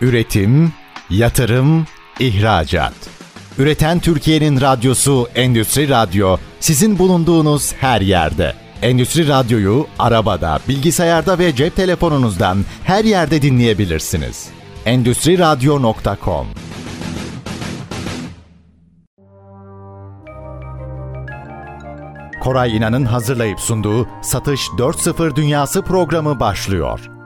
Üretim, yatırım, ihracat. Üreten Türkiye'nin radyosu Endüstri Radyo sizin bulunduğunuz her yerde. Endüstri Radyo'yu arabada, bilgisayarda ve cep telefonunuzdan her yerde dinleyebilirsiniz. Endüstri Radyo.com Koray İnan'ın hazırlayıp sunduğu Satış 4.0 Dünyası programı başlıyor.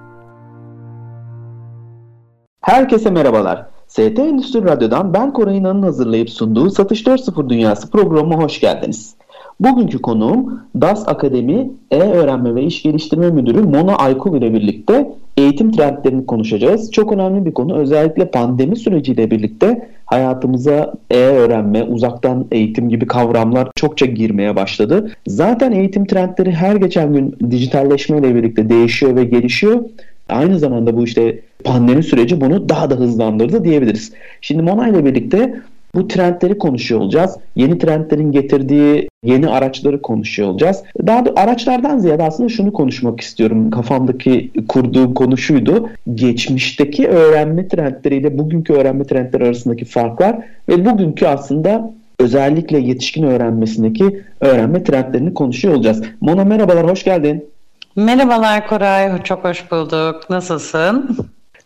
Herkese merhabalar. ST Endüstri Radyo'dan ben Koray İnan'ın hazırlayıp sunduğu Satış 4.0 Dünyası programına hoş geldiniz. Bugünkü konuğum DAS Akademi E-Öğrenme ve İş Geliştirme Müdürü Mona Aykul ile birlikte eğitim trendlerini konuşacağız. Çok önemli bir konu. Özellikle pandemi süreciyle birlikte hayatımıza e-öğrenme, uzaktan eğitim gibi kavramlar çokça girmeye başladı. Zaten eğitim trendleri her geçen gün dijitalleşmeyle birlikte değişiyor ve gelişiyor. Aynı zamanda bu işte pandemi süreci bunu daha da hızlandırdı diyebiliriz. Şimdi Mona ile birlikte bu trendleri konuşuyor olacağız. Yeni trendlerin getirdiği yeni araçları konuşuyor olacağız. Daha da araçlardan ziyade aslında şunu konuşmak istiyorum. Kafamdaki kurduğum konu şuydu. Geçmişteki öğrenme trendleriyle bugünkü öğrenme trendleri arasındaki farklar ve bugünkü aslında özellikle yetişkin öğrenmesindeki öğrenme trendlerini konuşuyor olacağız. Mona merhabalar, hoş geldin. Merhabalar Koray, çok hoş bulduk. Nasılsın?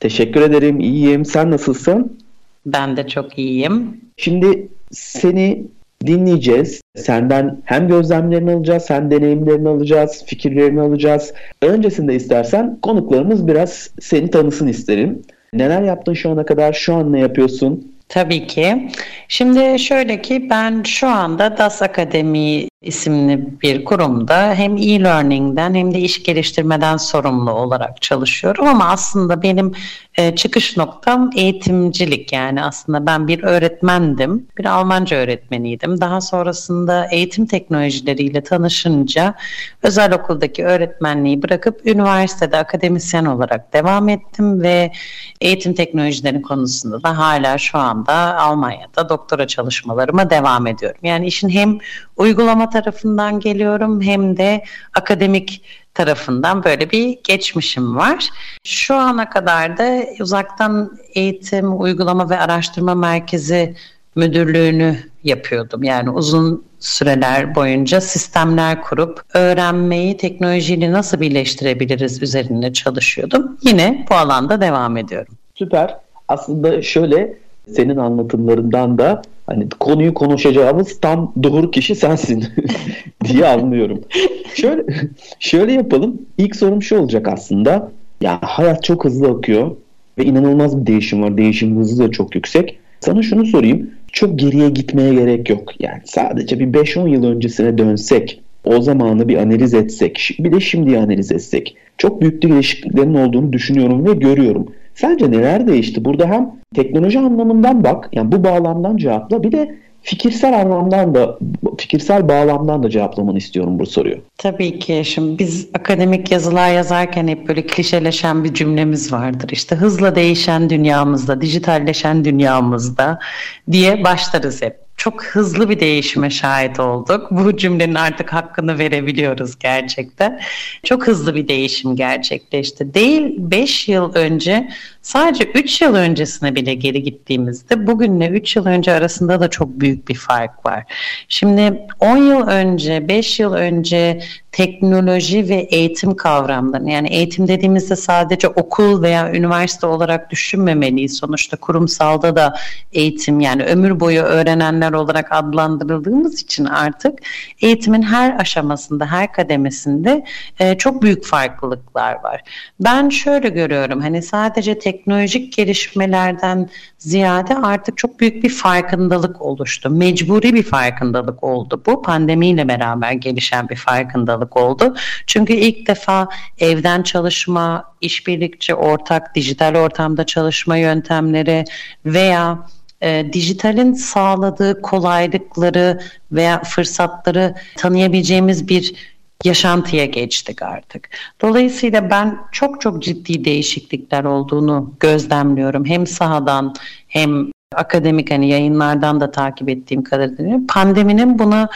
Teşekkür ederim, iyiyim. Sen nasılsın? Ben de çok iyiyim. Şimdi seni dinleyeceğiz. Senden hem gözlemlerini alacağız, hem deneyimlerini alacağız, fikirlerini alacağız. Öncesinde istersen konuklarımız biraz seni tanısın isterim. Neler yaptın şu ana kadar, şu an ne yapıyorsun? Tabii ki. Şimdi şöyle ki ben şu anda DAS Akademi isimli bir kurumda hem e-learning'den hem de iş geliştirmeden sorumlu olarak çalışıyorum. Ama aslında benim e, çıkış noktam eğitimcilik. Yani aslında ben bir öğretmendim bir Almanca öğretmeniydim. Daha sonrasında eğitim teknolojileriyle tanışınca özel okuldaki öğretmenliği bırakıp üniversitede akademisyen olarak devam ettim ve eğitim teknolojileri konusunda da hala şu anda Almanya'da doktora çalışmalarıma devam ediyorum. Yani işin hem uygulama tarafından geliyorum hem de akademik tarafından böyle bir geçmişim var. Şu ana kadar da uzaktan eğitim, uygulama ve araştırma merkezi müdürlüğünü yapıyordum. Yani uzun süreler boyunca sistemler kurup öğrenmeyi teknolojiyle nasıl birleştirebiliriz üzerinde çalışıyordum. Yine bu alanda devam ediyorum. Süper. Aslında şöyle senin anlatımlarından da hani konuyu konuşacağımız tam doğru kişi sensin diye anlıyorum. şöyle şöyle yapalım. İlk sorum şu olacak aslında. Ya hayat çok hızlı akıyor ve inanılmaz bir değişim var. Değişim hızı da çok yüksek. Sana şunu sorayım. Çok geriye gitmeye gerek yok. Yani sadece bir 5-10 yıl öncesine dönsek, o zamanı bir analiz etsek, bir de şimdi analiz etsek. Çok büyük değişikliklerin olduğunu düşünüyorum ve görüyorum. Sence neler değişti? Burada hem teknoloji anlamından bak, yani bu bağlamdan cevapla. Bir de fikirsel anlamdan da fikirsel bağlamdan da cevaplamanı istiyorum bu soruyu. Tabii ki. Şimdi biz akademik yazılar yazarken hep böyle klişeleşen bir cümlemiz vardır. İşte hızla değişen dünyamızda, dijitalleşen dünyamızda diye başlarız hep çok hızlı bir değişime şahit olduk. Bu cümlenin artık hakkını verebiliyoruz gerçekten. Çok hızlı bir değişim gerçekleşti. Değil 5 yıl önce sadece 3 yıl öncesine bile geri gittiğimizde bugünle 3 yıl önce arasında da çok büyük bir fark var. Şimdi 10 yıl önce, 5 yıl önce teknoloji ve eğitim kavramlarını yani eğitim dediğimizde sadece okul veya üniversite olarak düşünmemeliyiz. Sonuçta kurumsalda da eğitim yani ömür boyu öğrenenler olarak adlandırıldığımız için artık eğitimin her aşamasında, her kademesinde e, çok büyük farklılıklar var. Ben şöyle görüyorum hani sadece teknolojik gelişmelerden ziyade artık çok büyük bir farkındalık oluştu. Mecburi bir farkındalık oldu bu. Pandemiyle beraber gelişen bir farkındalık oldu. Çünkü ilk defa evden çalışma, işbirlikçi, ortak, dijital ortamda çalışma yöntemleri veya e, dijitalin sağladığı kolaylıkları veya fırsatları tanıyabileceğimiz bir yaşantıya geçtik artık. Dolayısıyla ben çok çok ciddi değişiklikler olduğunu gözlemliyorum. Hem sahadan hem akademik hani yayınlardan da takip ettiğim kadarıyla pandeminin buna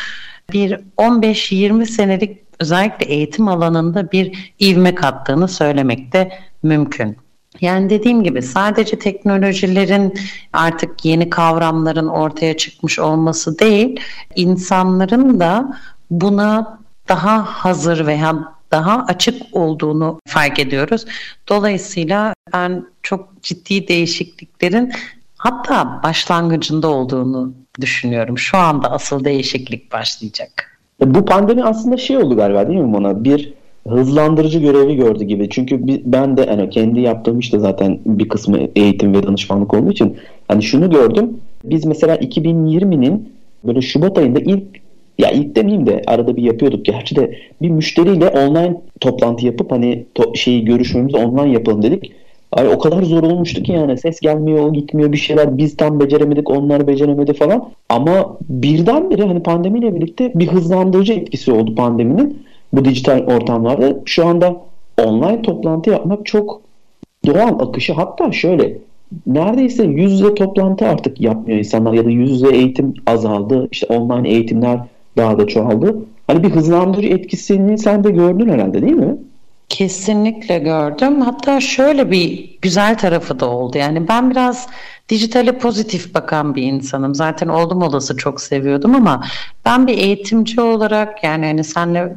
bir 15-20 senelik özellikle eğitim alanında bir ivme kattığını söylemek de mümkün. Yani dediğim gibi sadece teknolojilerin artık yeni kavramların ortaya çıkmış olması değil, insanların da buna daha hazır veya daha açık olduğunu fark ediyoruz. Dolayısıyla ben çok ciddi değişikliklerin hatta başlangıcında olduğunu düşünüyorum. Şu anda asıl değişiklik başlayacak. E, bu pandemi aslında şey oldu galiba değil mi bana? Bir hızlandırıcı görevi gördü gibi. Çünkü ben de yani kendi yaptığım işte zaten bir kısmı eğitim ve danışmanlık olduğu için hani şunu gördüm. Biz mesela 2020'nin böyle Şubat ayında ilk ya ilk demeyeyim de arada bir yapıyorduk gerçi de bir müşteriyle online toplantı yapıp hani to- şeyi görüşmemizi online yapalım dedik. Ay o kadar zor olmuştu ki yani ses gelmiyor, gitmiyor bir şeyler. Biz tam beceremedik, onlar beceremedi falan. Ama birdenbire hani pandemiyle birlikte bir hızlandırıcı etkisi oldu pandeminin bu dijital ortamlarda. Şu anda online toplantı yapmak çok doğal akışı. Hatta şöyle neredeyse yüz yüze toplantı artık yapmıyor insanlar ya da yüz yüze eğitim azaldı. İşte online eğitimler daha da çoğaldı. Hani bir hızlandırıcı etkisini sen de gördün herhalde değil mi? Kesinlikle gördüm. Hatta şöyle bir güzel tarafı da oldu. Yani ben biraz dijitale pozitif bakan bir insanım. Zaten oldum olası çok seviyordum ama ben bir eğitimci olarak yani hani senle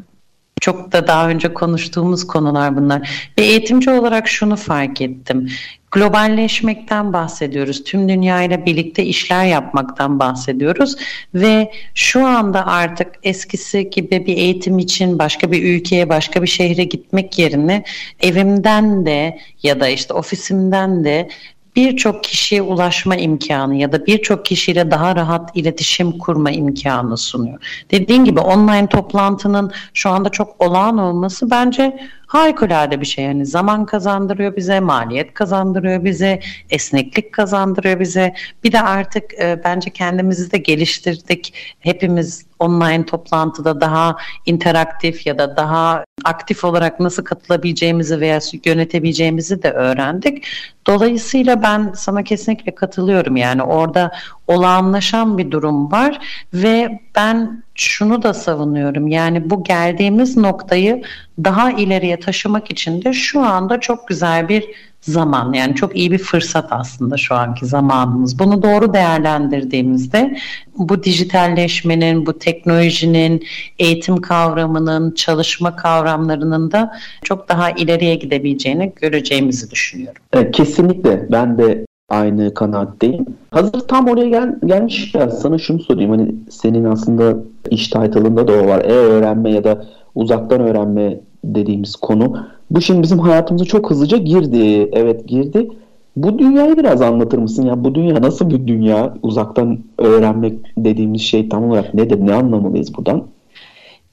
çok da daha önce konuştuğumuz konular bunlar. Bir eğitimci olarak şunu fark ettim. Globalleşmekten bahsediyoruz. Tüm dünyayla birlikte işler yapmaktan bahsediyoruz ve şu anda artık eskisi gibi bir eğitim için başka bir ülkeye, başka bir şehre gitmek yerine evimden de ya da işte ofisimden de birçok kişiye ulaşma imkanı ya da birçok kişiyle daha rahat iletişim kurma imkanı sunuyor. Dediğim gibi online toplantının şu anda çok olağan olması bence harikulade bir şey. Yani zaman kazandırıyor bize, maliyet kazandırıyor bize, esneklik kazandırıyor bize. Bir de artık e, bence kendimizi de geliştirdik. Hepimiz online toplantıda daha interaktif ya da daha aktif olarak nasıl katılabileceğimizi veya yönetebileceğimizi de öğrendik. Dolayısıyla ben sana kesinlikle katılıyorum. Yani orada olağanlaşan bir durum var ve ben şunu da savunuyorum. Yani bu geldiğimiz noktayı daha ileriye taşımak için de şu anda çok güzel bir zaman. Yani çok iyi bir fırsat aslında şu anki zamanımız. Bunu doğru değerlendirdiğimizde bu dijitalleşmenin, bu teknolojinin, eğitim kavramının, çalışma kavramlarının da çok daha ileriye gidebileceğini göreceğimizi düşünüyorum. kesinlikle ben de aynı kanaatteyim. Hazır tam oraya gel, gelmiş ya sana şunu sorayım. Hani senin aslında iş title'ında da o var. E-öğrenme ya da uzaktan öğrenme dediğimiz konu. Bu şimdi bizim hayatımıza çok hızlıca girdi. Evet girdi. Bu dünyayı biraz anlatır mısın? Ya bu dünya nasıl bir dünya? Uzaktan öğrenmek dediğimiz şey tam olarak nedir? Ne anlamalıyız buradan?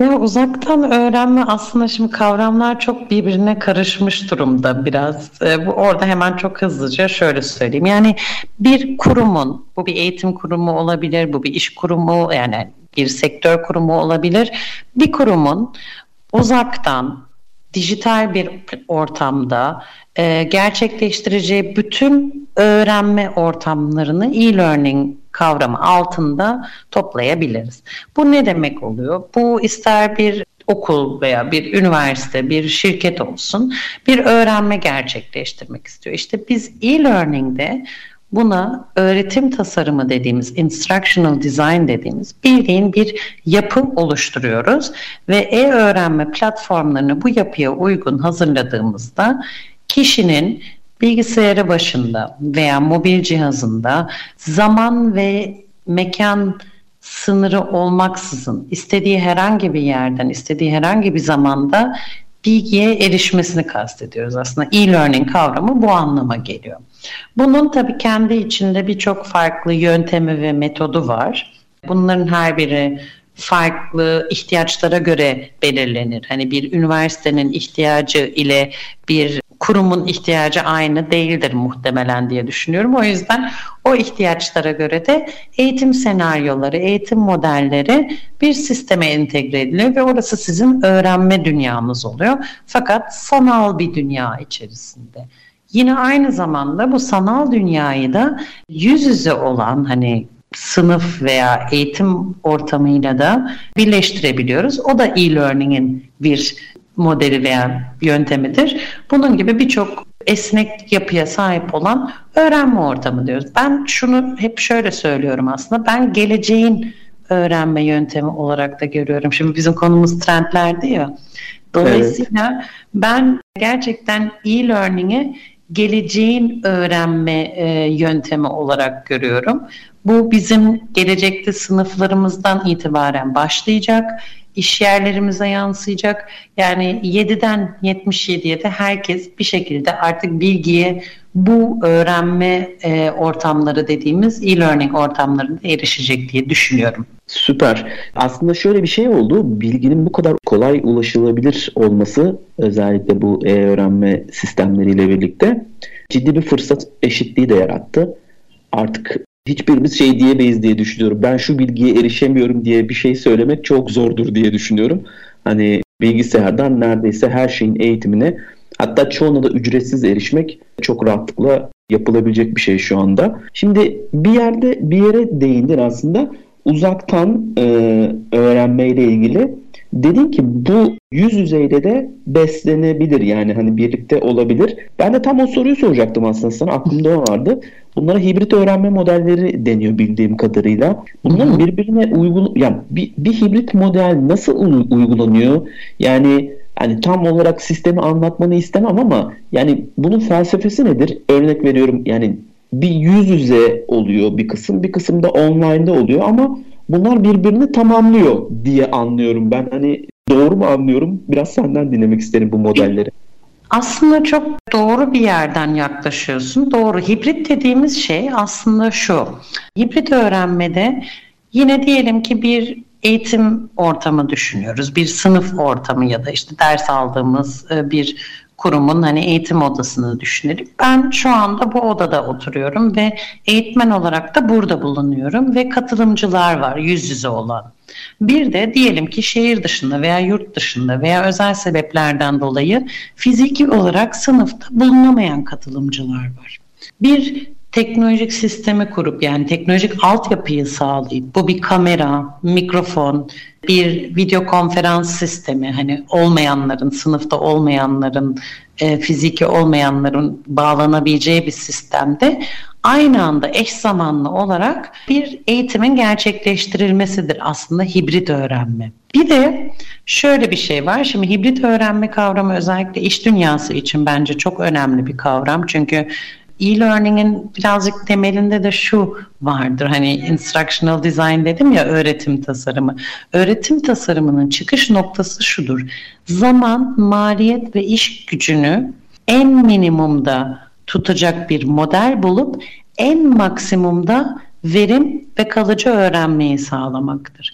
Ya uzaktan öğrenme aslında şimdi kavramlar çok birbirine karışmış durumda biraz. E, bu orada hemen çok hızlıca şöyle söyleyeyim. Yani bir kurumun, bu bir eğitim kurumu olabilir, bu bir iş kurumu yani bir sektör kurumu olabilir. Bir kurumun uzaktan dijital bir ortamda e, gerçekleştireceği bütün öğrenme ortamlarını e-learning kavramı altında toplayabiliriz. Bu ne demek oluyor? Bu ister bir okul veya bir üniversite, bir şirket olsun bir öğrenme gerçekleştirmek istiyor. İşte biz e-learning'de buna öğretim tasarımı dediğimiz, instructional design dediğimiz bildiğin bir yapı oluşturuyoruz ve e-öğrenme platformlarını bu yapıya uygun hazırladığımızda kişinin bilgisayarı başında veya mobil cihazında zaman ve mekan sınırı olmaksızın istediği herhangi bir yerden, istediği herhangi bir zamanda bilgiye erişmesini kastediyoruz. Aslında e-learning kavramı bu anlama geliyor. Bunun tabii kendi içinde birçok farklı yöntemi ve metodu var. Bunların her biri farklı ihtiyaçlara göre belirlenir. Hani bir üniversitenin ihtiyacı ile bir kurumun ihtiyacı aynı değildir muhtemelen diye düşünüyorum. O yüzden o ihtiyaçlara göre de eğitim senaryoları, eğitim modelleri bir sisteme entegre ediliyor ve orası sizin öğrenme dünyanız oluyor. Fakat sanal bir dünya içerisinde. Yine aynı zamanda bu sanal dünyayı da yüz yüze olan hani sınıf veya eğitim ortamıyla da birleştirebiliyoruz. O da e-learning'in bir modeli veya yöntemidir. Bunun gibi birçok esnek yapıya sahip olan öğrenme ortamı diyoruz. Ben şunu hep şöyle söylüyorum aslında. Ben geleceğin öğrenme yöntemi olarak da görüyorum. Şimdi bizim konumuz trendlerdi ya. Dolayısıyla evet. ben gerçekten e-learning'i geleceğin öğrenme e, yöntemi olarak görüyorum. Bu bizim gelecekte sınıflarımızdan itibaren başlayacak iş yerlerimize yansıyacak. Yani 7'den 77'ye de herkes bir şekilde artık bilgiye bu öğrenme e, ortamları dediğimiz e-learning ortamlarında erişecek diye düşünüyorum. Süper. Aslında şöyle bir şey oldu. Bilginin bu kadar kolay ulaşılabilir olması özellikle bu e-öğrenme sistemleriyle birlikte ciddi bir fırsat eşitliği de yarattı. Artık hiçbirimiz şey diyemeyiz diye düşünüyorum. Ben şu bilgiye erişemiyorum diye bir şey söylemek çok zordur diye düşünüyorum. Hani bilgisayardan neredeyse her şeyin eğitimine hatta çoğuna da ücretsiz erişmek çok rahatlıkla yapılabilecek bir şey şu anda. Şimdi bir yerde bir yere değindin aslında uzaktan e, öğrenmeyle ilgili dedin ki bu yüz yüzeyle de beslenebilir yani hani birlikte olabilir. Ben de tam o soruyu soracaktım aslında sana aklımda o vardı. Bunlara hibrit öğrenme modelleri deniyor bildiğim kadarıyla. Bunların birbirine uygun yani bir, bir hibrit model nasıl uygulanıyor? Yani hani tam olarak sistemi anlatmanı istemem ama yani bunun felsefesi nedir? Örnek veriyorum yani bir yüz yüze oluyor bir kısım, bir kısım da online'da oluyor ama bunlar birbirini tamamlıyor diye anlıyorum ben. Hani doğru mu anlıyorum? Biraz senden dinlemek isterim bu modelleri. Aslında çok doğru bir yerden yaklaşıyorsun. Doğru. Hibrit dediğimiz şey aslında şu. Hibrit öğrenmede yine diyelim ki bir eğitim ortamı düşünüyoruz. Bir sınıf ortamı ya da işte ders aldığımız e, bir kurumun hani eğitim odasını düşünelim. Ben şu anda bu odada oturuyorum ve eğitmen olarak da burada bulunuyorum ve katılımcılar var yüz yüze olan. Bir de diyelim ki şehir dışında veya yurt dışında veya özel sebeplerden dolayı fiziki olarak sınıfta bulunamayan katılımcılar var. Bir teknolojik sistemi kurup yani teknolojik altyapıyı sağlayıp bu bir kamera, mikrofon, bir video konferans sistemi hani olmayanların, sınıfta olmayanların, e, fiziki olmayanların bağlanabileceği bir sistemde aynı anda eş zamanlı olarak bir eğitimin gerçekleştirilmesidir aslında hibrit öğrenme. Bir de şöyle bir şey var. Şimdi hibrit öğrenme kavramı özellikle iş dünyası için bence çok önemli bir kavram. Çünkü e-learning'in birazcık temelinde de şu vardır. Hani instructional design dedim ya öğretim tasarımı. Öğretim tasarımının çıkış noktası şudur. Zaman, maliyet ve iş gücünü en minimumda tutacak bir model bulup en maksimumda verim ve kalıcı öğrenmeyi sağlamaktır.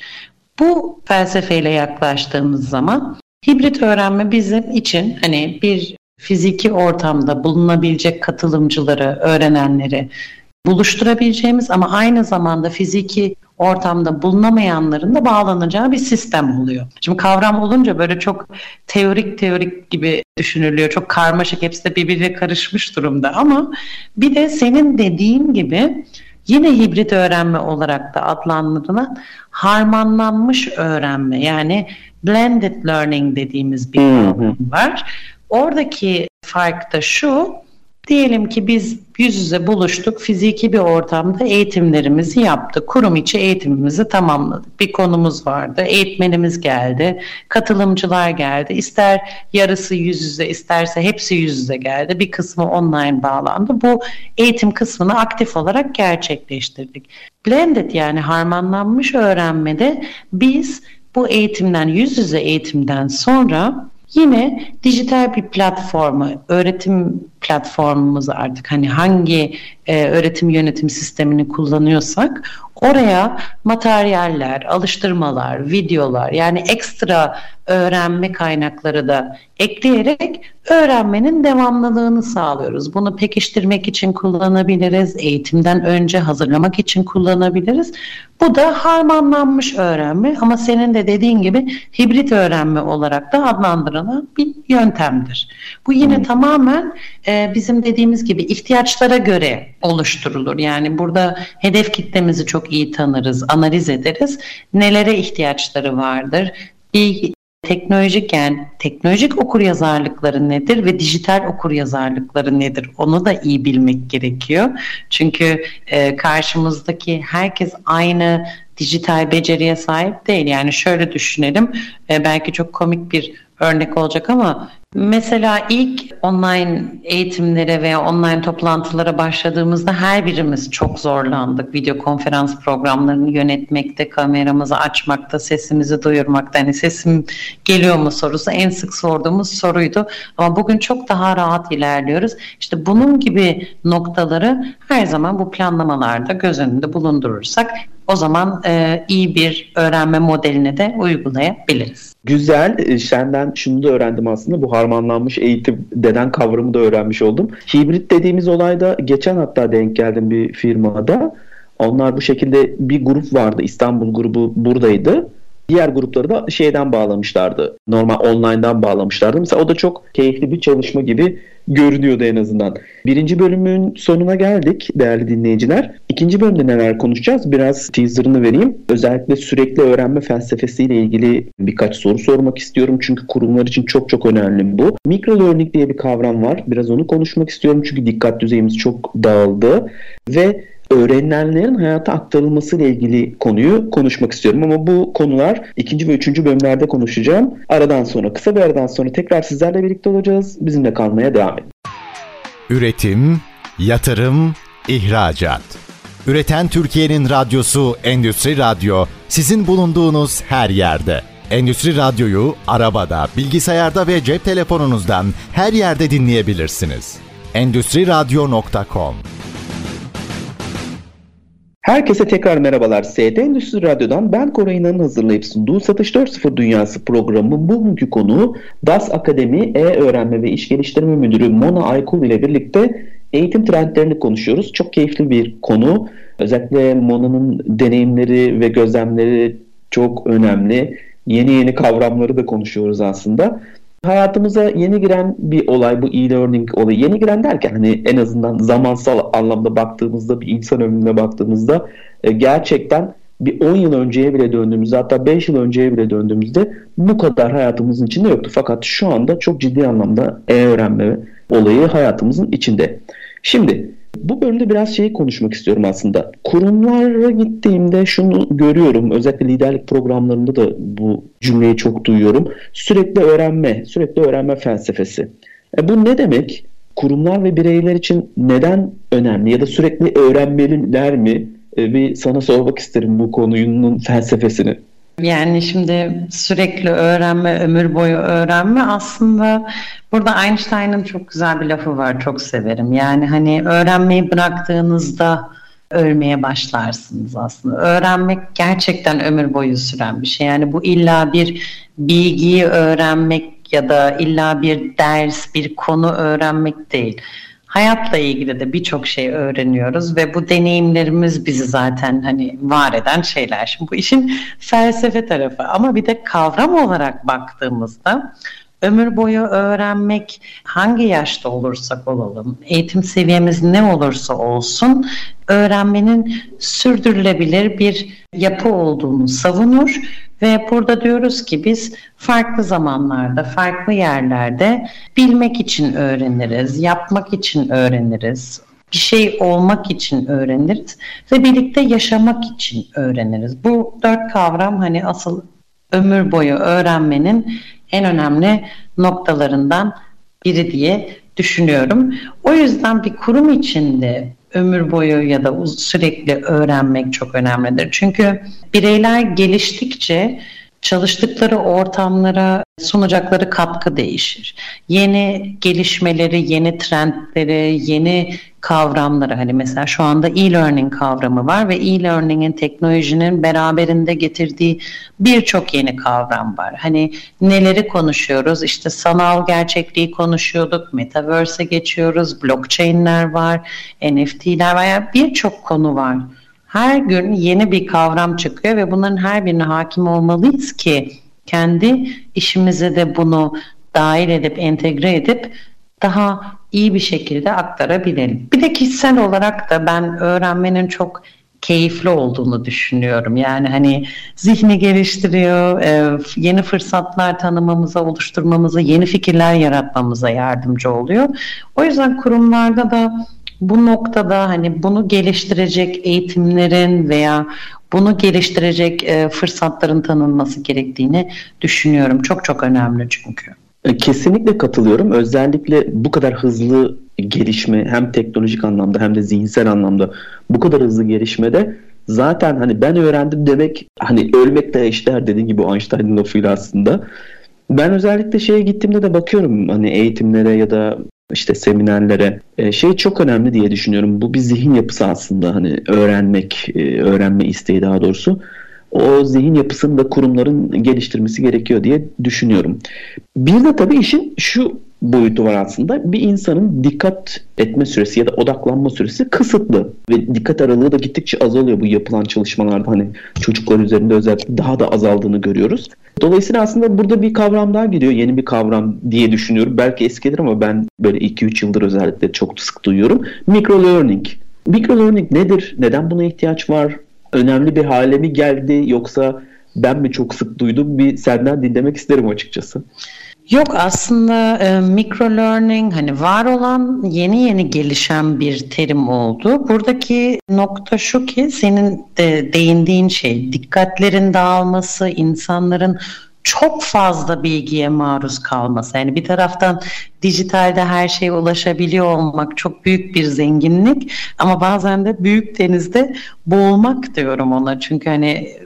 Bu felsefeyle yaklaştığımız zaman hibrit öğrenme bizim için hani bir fiziki ortamda bulunabilecek katılımcıları, öğrenenleri buluşturabileceğimiz ama aynı zamanda fiziki ortamda bulunamayanların da bağlanacağı bir sistem oluyor. Şimdi kavram olunca böyle çok teorik teorik gibi düşünülüyor. Çok karmaşık hepsi de birbirine karışmış durumda ama bir de senin dediğin gibi yine hibrit öğrenme olarak da adlandırılan harmanlanmış öğrenme yani blended learning dediğimiz bir kavram var. Oradaki fark da şu, diyelim ki biz yüz yüze buluştuk, fiziki bir ortamda eğitimlerimizi yaptık. Kurum içi eğitimimizi tamamladık. Bir konumuz vardı, eğitmenimiz geldi, katılımcılar geldi. İster yarısı yüz yüze, isterse hepsi yüz yüze geldi. Bir kısmı online bağlandı. Bu eğitim kısmını aktif olarak gerçekleştirdik. Blended yani harmanlanmış öğrenmede biz bu eğitimden, yüz yüze eğitimden sonra Yine dijital bir platformu, öğretim platformumuz artık. Hani hangi e, öğretim yönetim sistemini kullanıyorsak oraya materyaller, alıştırmalar, videolar yani ekstra öğrenme kaynakları da ekleyerek öğrenmenin devamlılığını sağlıyoruz. Bunu pekiştirmek için kullanabiliriz, eğitimden önce hazırlamak için kullanabiliriz. Bu da harmanlanmış öğrenme ama senin de dediğin gibi hibrit öğrenme olarak da adlandırılan bir yöntemdir. Bu yine hmm. tamamen e, bizim dediğimiz gibi ihtiyaçlara göre oluşturulur. Yani burada hedef kitlemizi çok iyi tanırız, analiz ederiz. Nelere ihtiyaçları vardır? Bir teknolojik yani teknolojik okur yazarlıkları nedir ve dijital okur yazarlıkları nedir? Onu da iyi bilmek gerekiyor. Çünkü e, karşımızdaki herkes aynı dijital beceriye sahip değil. Yani şöyle düşünelim, e, belki çok komik bir örnek olacak ama mesela ilk online eğitimlere veya online toplantılara başladığımızda her birimiz çok zorlandık. Video konferans programlarını yönetmekte, kameramızı açmakta, sesimizi duyurmakta. Hani sesim geliyor mu sorusu en sık sorduğumuz soruydu. Ama bugün çok daha rahat ilerliyoruz. İşte bunun gibi noktaları her zaman bu planlamalarda göz önünde bulundurursak o zaman e, iyi bir öğrenme modelini de uygulayabiliriz. Güzel. E, senden şunu da öğrendim aslında. Bu harmanlanmış eğitim denen kavramı da öğrenmiş oldum. Hibrit dediğimiz olayda geçen hatta denk geldim bir firmada. Onlar bu şekilde bir grup vardı. İstanbul grubu buradaydı. Diğer grupları da şeyden bağlamışlardı. Normal online'dan bağlamışlardı. Mesela o da çok keyifli bir çalışma gibi görünüyordu en azından. Birinci bölümün sonuna geldik değerli dinleyiciler. İkinci bölümde neler konuşacağız? Biraz teaserını vereyim. Özellikle sürekli öğrenme felsefesiyle ilgili birkaç soru sormak istiyorum. Çünkü kurumlar için çok çok önemli bu. Micro learning diye bir kavram var. Biraz onu konuşmak istiyorum çünkü dikkat düzeyimiz çok dağıldı. Ve öğrenilenlerin hayata aktarılması ile ilgili konuyu konuşmak istiyorum. Ama bu konular ikinci ve üçüncü bölümlerde konuşacağım. Aradan sonra, kısa bir aradan sonra tekrar sizlerle birlikte olacağız. Bizimle kalmaya devam edin. Üretim, yatırım, ihracat. Üreten Türkiye'nin radyosu Endüstri Radyo sizin bulunduğunuz her yerde. Endüstri Radyo'yu arabada, bilgisayarda ve cep telefonunuzdan her yerde dinleyebilirsiniz. Endüstri Radyo.com Herkese tekrar merhabalar. SD Endüstri Radyo'dan ben Koray İnan'ın hazırlayıp sunduğu Satış 4.0 Dünyası programının bugünkü konuğu DAS Akademi E-Öğrenme ve İş Geliştirme Müdürü Mona Aykul ile birlikte eğitim trendlerini konuşuyoruz. Çok keyifli bir konu. Özellikle Mona'nın deneyimleri ve gözlemleri çok önemli. Yeni yeni kavramları da konuşuyoruz aslında hayatımıza yeni giren bir olay bu e-learning olayı. Yeni giren derken hani en azından zamansal anlamda baktığımızda bir insan ömrüne baktığımızda e, gerçekten bir 10 yıl önceye bile döndüğümüzde hatta 5 yıl önceye bile döndüğümüzde bu kadar hayatımızın içinde yoktu. Fakat şu anda çok ciddi anlamda e-öğrenme olayı hayatımızın içinde. Şimdi bu bölümde biraz şeyi konuşmak istiyorum aslında. Kurumlara gittiğimde şunu görüyorum. Özellikle liderlik programlarında da bu cümleyi çok duyuyorum. Sürekli öğrenme, sürekli öğrenme felsefesi. E bu ne demek? Kurumlar ve bireyler için neden önemli ya da sürekli öğrenmeliler mi? E bir sana sormak isterim bu konunun felsefesini. Yani şimdi sürekli öğrenme, ömür boyu öğrenme aslında burada Einstein'ın çok güzel bir lafı var, çok severim. Yani hani öğrenmeyi bıraktığınızda ölmeye başlarsınız aslında. Öğrenmek gerçekten ömür boyu süren bir şey. Yani bu illa bir bilgiyi öğrenmek ya da illa bir ders, bir konu öğrenmek değil hayatla ilgili de birçok şey öğreniyoruz ve bu deneyimlerimiz bizi zaten hani var eden şeyler. Şimdi bu işin felsefe tarafı ama bir de kavram olarak baktığımızda ömür boyu öğrenmek hangi yaşta olursak olalım, eğitim seviyemiz ne olursa olsun öğrenmenin sürdürülebilir bir yapı olduğunu savunur ve burada diyoruz ki biz farklı zamanlarda, farklı yerlerde bilmek için öğreniriz, yapmak için öğreniriz, bir şey olmak için öğreniriz ve birlikte yaşamak için öğreniriz. Bu dört kavram hani asıl ömür boyu öğrenmenin en önemli noktalarından biri diye düşünüyorum. O yüzden bir kurum içinde ömür boyu ya da sürekli öğrenmek çok önemlidir. Çünkü bireyler geliştikçe çalıştıkları ortamlara sunacakları katkı değişir. Yeni gelişmeleri, yeni trendleri, yeni kavramları hani mesela şu anda e-learning kavramı var ve e-learning'in teknolojinin beraberinde getirdiği birçok yeni kavram var. Hani neleri konuşuyoruz? İşte sanal gerçekliği konuşuyorduk, metaverse'e geçiyoruz, blockchain'ler var, NFT'ler var. Yani birçok konu var. Her gün yeni bir kavram çıkıyor ve bunların her birine hakim olmalıyız ki kendi işimize de bunu dahil edip entegre edip daha iyi bir şekilde aktarabilelim. Bir de kişisel olarak da ben öğrenmenin çok keyifli olduğunu düşünüyorum. Yani hani zihni geliştiriyor, e, yeni fırsatlar tanımamıza, oluşturmamıza, yeni fikirler yaratmamıza yardımcı oluyor. O yüzden kurumlarda da bu noktada hani bunu geliştirecek eğitimlerin veya bunu geliştirecek e, fırsatların tanınması gerektiğini düşünüyorum. Çok çok önemli çünkü. E, kesinlikle katılıyorum. Özellikle bu kadar hızlı gelişme hem teknolojik anlamda hem de zihinsel anlamda bu kadar hızlı gelişmede zaten hani ben öğrendim demek hani ölmek de eşdeğer dediğin gibi Einstein'ın lafıyla aslında. Ben özellikle şeye gittiğimde de bakıyorum hani eğitimlere ya da işte seminerlere e, şey çok önemli diye düşünüyorum. Bu bir zihin yapısı aslında hani öğrenmek, e, öğrenme isteği daha doğrusu. O zihin yapısını da kurumların geliştirmesi gerekiyor diye düşünüyorum. Bir de tabii işin şu boyutu var aslında. Bir insanın dikkat etme süresi ya da odaklanma süresi kısıtlı ve dikkat aralığı da gittikçe azalıyor bu yapılan çalışmalarda hani çocuklar üzerinde özellikle daha da azaldığını görüyoruz. Dolayısıyla aslında burada bir kavram daha giriyor. Yeni bir kavram diye düşünüyorum. Belki eskidir ama ben böyle 2-3 yıldır özellikle çok sık duyuyorum. Micro learning. Micro learning nedir? Neden buna ihtiyaç var? Önemli bir hale mi geldi yoksa ben mi çok sık duydum? Bir senden dinlemek isterim açıkçası. Yok aslında e, micro learning hani var olan yeni yeni gelişen bir terim oldu. Buradaki nokta şu ki senin de değindiğin şey dikkatlerin dağılması, insanların çok fazla bilgiye maruz kalması. Yani bir taraftan dijitalde her şeye ulaşabiliyor olmak çok büyük bir zenginlik ama bazen de büyük denizde boğulmak diyorum ona. Çünkü hani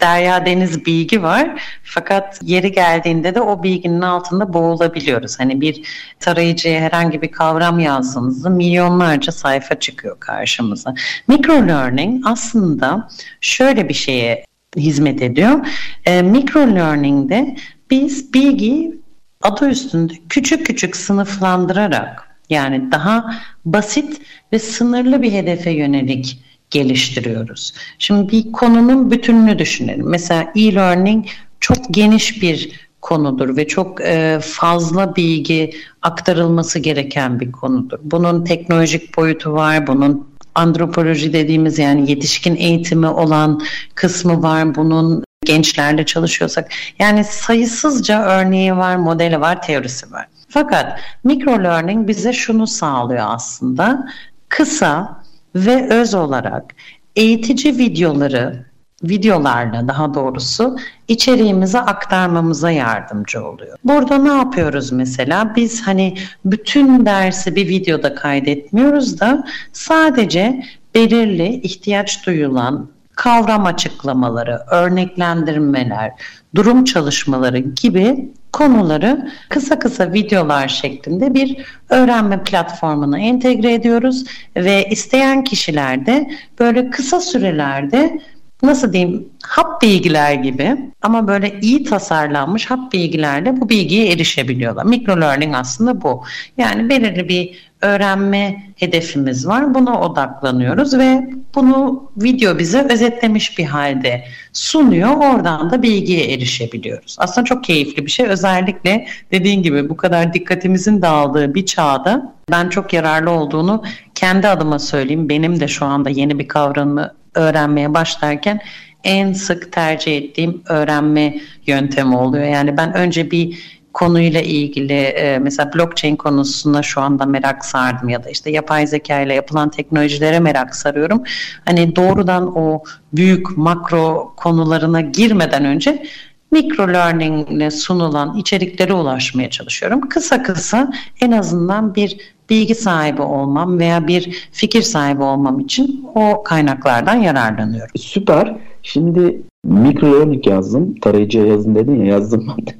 derya deniz bilgi var. Fakat yeri geldiğinde de o bilginin altında boğulabiliyoruz. Hani bir tarayıcıya herhangi bir kavram yazdığınızda milyonlarca sayfa çıkıyor karşımıza. Micro learning aslında şöyle bir şeye hizmet ediyor. E, micro learning'de biz bilgiyi adı üstünde küçük küçük sınıflandırarak yani daha basit ve sınırlı bir hedefe yönelik geliştiriyoruz. Şimdi bir konunun bütününü düşünelim. Mesela e-learning çok geniş bir konudur ve çok e, fazla bilgi aktarılması gereken bir konudur. Bunun teknolojik boyutu var, bunun antropoloji dediğimiz yani yetişkin eğitimi olan kısmı var, bunun gençlerle çalışıyorsak yani sayısızca örneği var, modeli var, teorisi var. Fakat micro learning bize şunu sağlıyor aslında. Kısa ve öz olarak eğitici videoları videolarla daha doğrusu içeriğimize aktarmamıza yardımcı oluyor. Burada ne yapıyoruz mesela? Biz hani bütün dersi bir videoda kaydetmiyoruz da sadece belirli ihtiyaç duyulan kavram açıklamaları, örneklendirmeler, durum çalışmaları gibi konuları kısa kısa videolar şeklinde bir öğrenme platformuna entegre ediyoruz. Ve isteyen kişiler de böyle kısa sürelerde nasıl diyeyim hap bilgiler gibi ama böyle iyi tasarlanmış hap bilgilerle bu bilgiye erişebiliyorlar. Micro learning aslında bu. Yani belirli bir öğrenme hedefimiz var. Buna odaklanıyoruz ve bunu video bize özetlemiş bir halde sunuyor. Oradan da bilgiye erişebiliyoruz. Aslında çok keyifli bir şey. Özellikle dediğin gibi bu kadar dikkatimizin dağıldığı bir çağda ben çok yararlı olduğunu kendi adıma söyleyeyim. Benim de şu anda yeni bir kavramı öğrenmeye başlarken en sık tercih ettiğim öğrenme yöntemi oluyor. Yani ben önce bir konuyla ilgili e, mesela blockchain konusuna şu anda merak sardım ya da işte yapay zeka ile yapılan teknolojilere merak sarıyorum. Hani doğrudan o büyük makro konularına girmeden önce mikro learning ile sunulan içeriklere ulaşmaya çalışıyorum. Kısa kısa en azından bir bilgi sahibi olmam veya bir fikir sahibi olmam için o kaynaklardan yararlanıyorum. Süper. Şimdi mikro learning yazdım. Tarayıcıya yazın dedin ya yazdım ben de.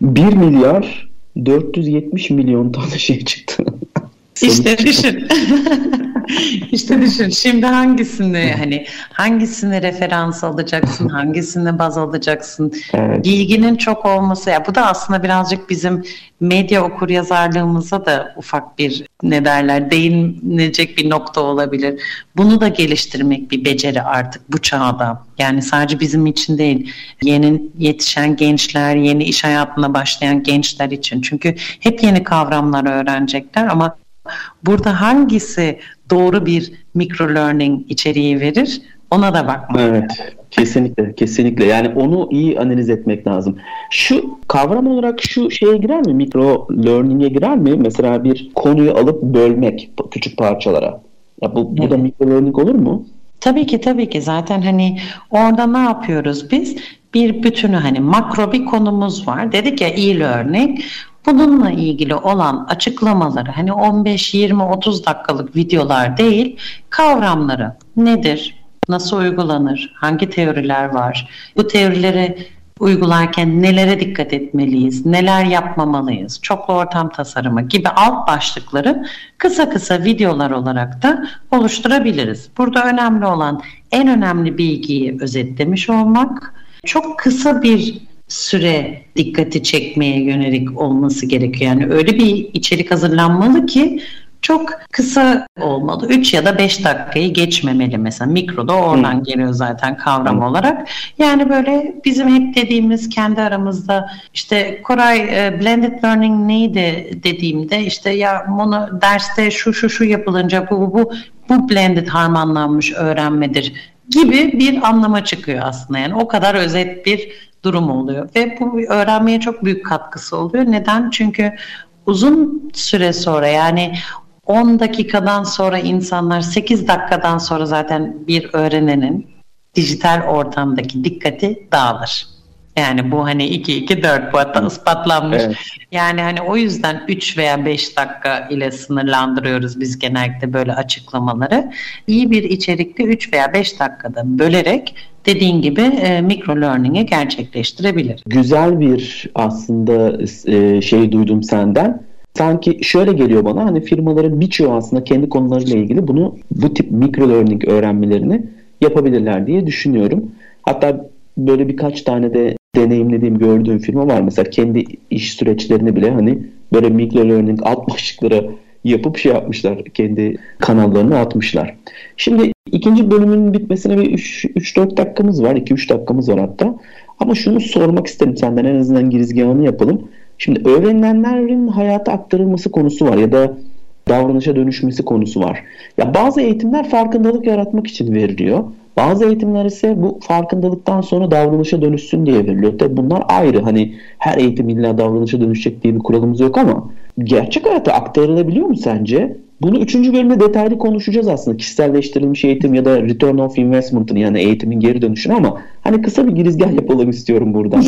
1 milyar 470 milyon tane şey çıktı. İşte düşün. İşte düşün. Şimdi hangisini hani hangisini referans alacaksın, hangisini baz alacaksın? Evet. Bilginin çok olması ya bu da aslında birazcık bizim medya okur yazarlığımıza da ufak bir ne derler değinecek bir nokta olabilir. Bunu da geliştirmek bir beceri artık bu çağda. Yani sadece bizim için değil, yeni yetişen gençler, yeni iş hayatına başlayan gençler için. Çünkü hep yeni kavramlar öğrenecekler ama burada hangisi doğru bir micro learning içeriği verir. Ona da bakmak Evet. Kesinlikle, kesinlikle. Yani onu iyi analiz etmek lazım. Şu kavram olarak şu şeye girer mi? Micro learning'e girer mi? Mesela bir konuyu alıp bölmek küçük parçalara. Ya bu, bu da micro learning olur mu? Tabii ki tabii ki zaten hani orada ne yapıyoruz biz? Bir bütünü hani makro bir konumuz var. Dedik ya e-learning. Bununla ilgili olan açıklamaları hani 15, 20, 30 dakikalık videolar değil, kavramları nedir, nasıl uygulanır, hangi teoriler var, bu teorileri uygularken nelere dikkat etmeliyiz, neler yapmamalıyız, çoklu ortam tasarımı gibi alt başlıkları kısa kısa videolar olarak da oluşturabiliriz. Burada önemli olan en önemli bilgiyi özetlemiş olmak, çok kısa bir süre dikkati çekmeye yönelik olması gerekiyor. Yani öyle bir içerik hazırlanmalı ki çok kısa olmalı. 3 ya da 5 dakikayı geçmemeli mesela. Mikroda oradan hmm. geliyor zaten kavram hmm. olarak. Yani böyle bizim hep dediğimiz kendi aramızda işte Koray e, blended learning neydi dediğimde işte ya bunu derste şu şu şu yapılınca bu bu bu bu blended harmanlanmış öğrenmedir gibi bir anlama çıkıyor aslında. Yani o kadar özet bir durum oluyor ve bu öğrenmeye çok büyük katkısı oluyor. Neden? Çünkü uzun süre sonra yani 10 dakikadan sonra insanlar 8 dakikadan sonra zaten bir öğrenenin dijital ortamdaki dikkati dağılır. Yani bu hani 2 2 4 bu hatta ispatlanmış. Evet. Yani hani o yüzden 3 veya 5 dakika ile sınırlandırıyoruz biz genellikle böyle açıklamaları. İyi bir içerikli 3 veya 5 dakikada bölerek dediğin gibi e, mikro learning'i gerçekleştirebilir. Güzel bir aslında e, şey duydum senden sanki şöyle geliyor bana hani firmaların birçoğu aslında kendi konularıyla ilgili bunu bu tip micro learning öğrenmelerini yapabilirler diye düşünüyorum. Hatta böyle birkaç tane de deneyimlediğim gördüğüm firma var. Mesela kendi iş süreçlerini bile hani böyle micro learning alt başlıklara yapıp şey yapmışlar. Kendi kanallarını atmışlar. Şimdi ikinci bölümün bitmesine bir 3-4 dakikamız var. 2-3 dakikamız var hatta. Ama şunu sormak isterim senden en azından girizgahını yapalım. Şimdi öğrenilenlerin hayata aktarılması konusu var ya da davranışa dönüşmesi konusu var. Ya bazı eğitimler farkındalık yaratmak için veriliyor. Bazı eğitimler ise bu farkındalıktan sonra davranışa dönüşsün diye veriliyor. Tabi bunlar ayrı. Hani her eğitim illa davranışa dönüşecek diye bir kuralımız yok ama gerçek hayata aktarılabiliyor mu sence? Bunu üçüncü bölümde detaylı konuşacağız aslında. Kişiselleştirilmiş eğitim ya da return of investment'ın yani eğitimin geri dönüşünü ama hani kısa bir girizgah yapalım istiyorum buradan.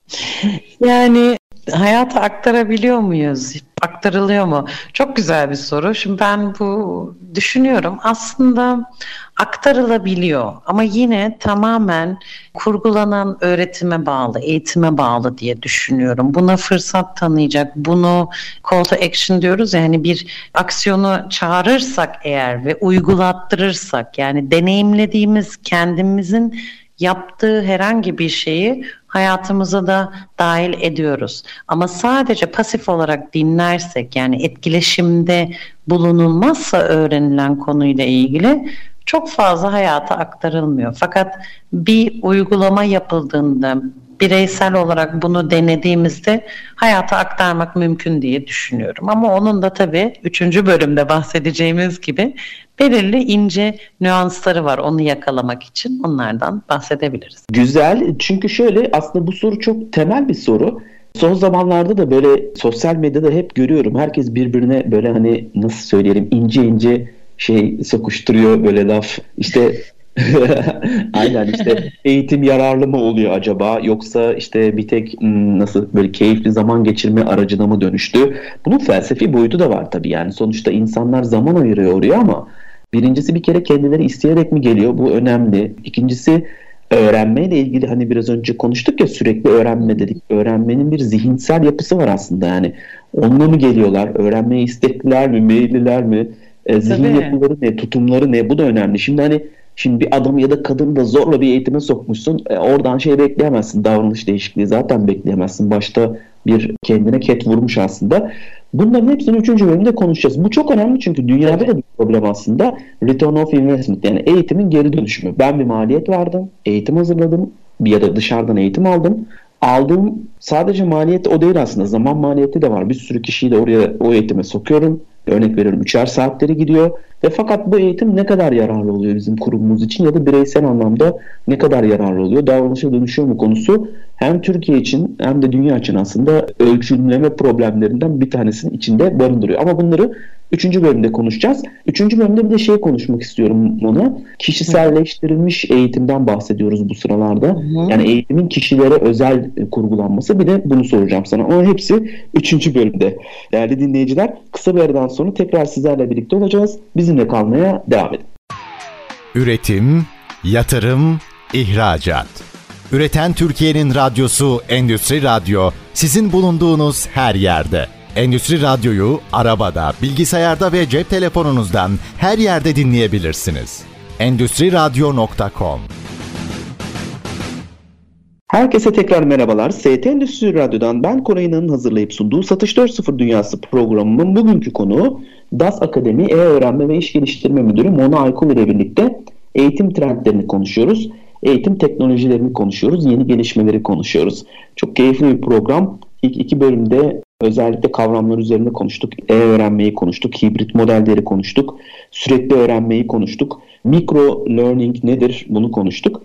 yani hayata aktarabiliyor muyuz? Aktarılıyor mu? Çok güzel bir soru. Şimdi ben bu düşünüyorum. Aslında aktarılabiliyor ama yine tamamen kurgulanan öğretime bağlı, eğitime bağlı diye düşünüyorum. Buna fırsat tanıyacak, bunu call to action diyoruz ya hani bir aksiyonu çağırırsak eğer ve uygulattırırsak yani deneyimlediğimiz kendimizin yaptığı herhangi bir şeyi hayatımıza da dahil ediyoruz. Ama sadece pasif olarak dinlersek yani etkileşimde bulunulmazsa öğrenilen konuyla ilgili çok fazla hayata aktarılmıyor. Fakat bir uygulama yapıldığında bireysel olarak bunu denediğimizde hayata aktarmak mümkün diye düşünüyorum. Ama onun da tabii üçüncü bölümde bahsedeceğimiz gibi belirli ince nüansları var onu yakalamak için onlardan bahsedebiliriz. Güzel çünkü şöyle aslında bu soru çok temel bir soru. Son zamanlarda da böyle sosyal medyada hep görüyorum. Herkes birbirine böyle hani nasıl söyleyelim ince ince şey sokuşturuyor böyle laf. İşte Aynen işte eğitim yararlı mı oluyor acaba yoksa işte bir tek hmm, nasıl böyle keyifli zaman geçirme aracına mı dönüştü? Bunun felsefi boyutu da var tabii yani sonuçta insanlar zaman ayırıyor oraya ama birincisi bir kere kendileri isteyerek mi geliyor bu önemli. İkincisi öğrenmeyle ilgili hani biraz önce konuştuk ya sürekli öğrenme dedik. Öğrenmenin bir zihinsel yapısı var aslında yani. Onunla mı geliyorlar? Öğrenmeye istekliler mi? Meyilliler mi? E, zihin Tabii. yapıları ne? Tutumları ne? Bu da önemli. Şimdi hani Şimdi bir adam ya da kadını da zorla bir eğitime sokmuşsun. E, oradan şey bekleyemezsin. Davranış değişikliği zaten bekleyemezsin. Başta bir kendine ket vurmuş aslında. Bunların hepsini üçüncü bölümde konuşacağız. Bu çok önemli çünkü dünyada da bir problem aslında. Return of investment yani eğitimin geri dönüşümü. Ben bir maliyet verdim, eğitim hazırladım ya da dışarıdan eğitim aldım. Aldığım sadece maliyet o değil aslında. Zaman maliyeti de var. Bir sürü kişiyi de oraya o eğitime sokuyorum. Örnek veriyorum üçer saatleri gidiyor ve fakat bu eğitim ne kadar yararlı oluyor bizim kurumumuz için ya da bireysel anlamda ne kadar yararlı oluyor? Davranışa dönüşüyor mu konusu hem Türkiye için hem de dünya için aslında ölçüleme problemlerinden bir tanesinin içinde barındırıyor. Ama bunları Üçüncü bölümde konuşacağız. Üçüncü bölümde bir de şey konuşmak istiyorum ona. Kişiselleştirilmiş eğitimden bahsediyoruz bu sıralarda. Hı hı. Yani eğitimin kişilere özel kurgulanması. Bir de bunu soracağım sana. Ama hepsi üçüncü bölümde. Değerli dinleyiciler kısa bir aradan sonra tekrar sizlerle birlikte olacağız. Bizimle kalmaya devam edin. Üretim, yatırım, ihracat. Üreten Türkiye'nin radyosu Endüstri Radyo sizin bulunduğunuz her yerde. Endüstri Radyo'yu arabada, bilgisayarda ve cep telefonunuzdan her yerde dinleyebilirsiniz. Endüstri Radyo.com Herkese tekrar merhabalar. ST Endüstri Radyo'dan ben Koray'ın hazırlayıp sunduğu Satış 4.0 Dünyası programının bugünkü konuğu DAS Akademi E-Öğrenme ve İş Geliştirme Müdürü Mona Aykul ile birlikte eğitim trendlerini konuşuyoruz. Eğitim teknolojilerini konuşuyoruz. Yeni gelişmeleri konuşuyoruz. Çok keyifli bir program. İlk iki bölümde özellikle kavramlar üzerinde konuştuk. E-öğrenmeyi konuştuk, hibrit modelleri konuştuk, sürekli öğrenmeyi konuştuk. Mikro learning nedir bunu konuştuk.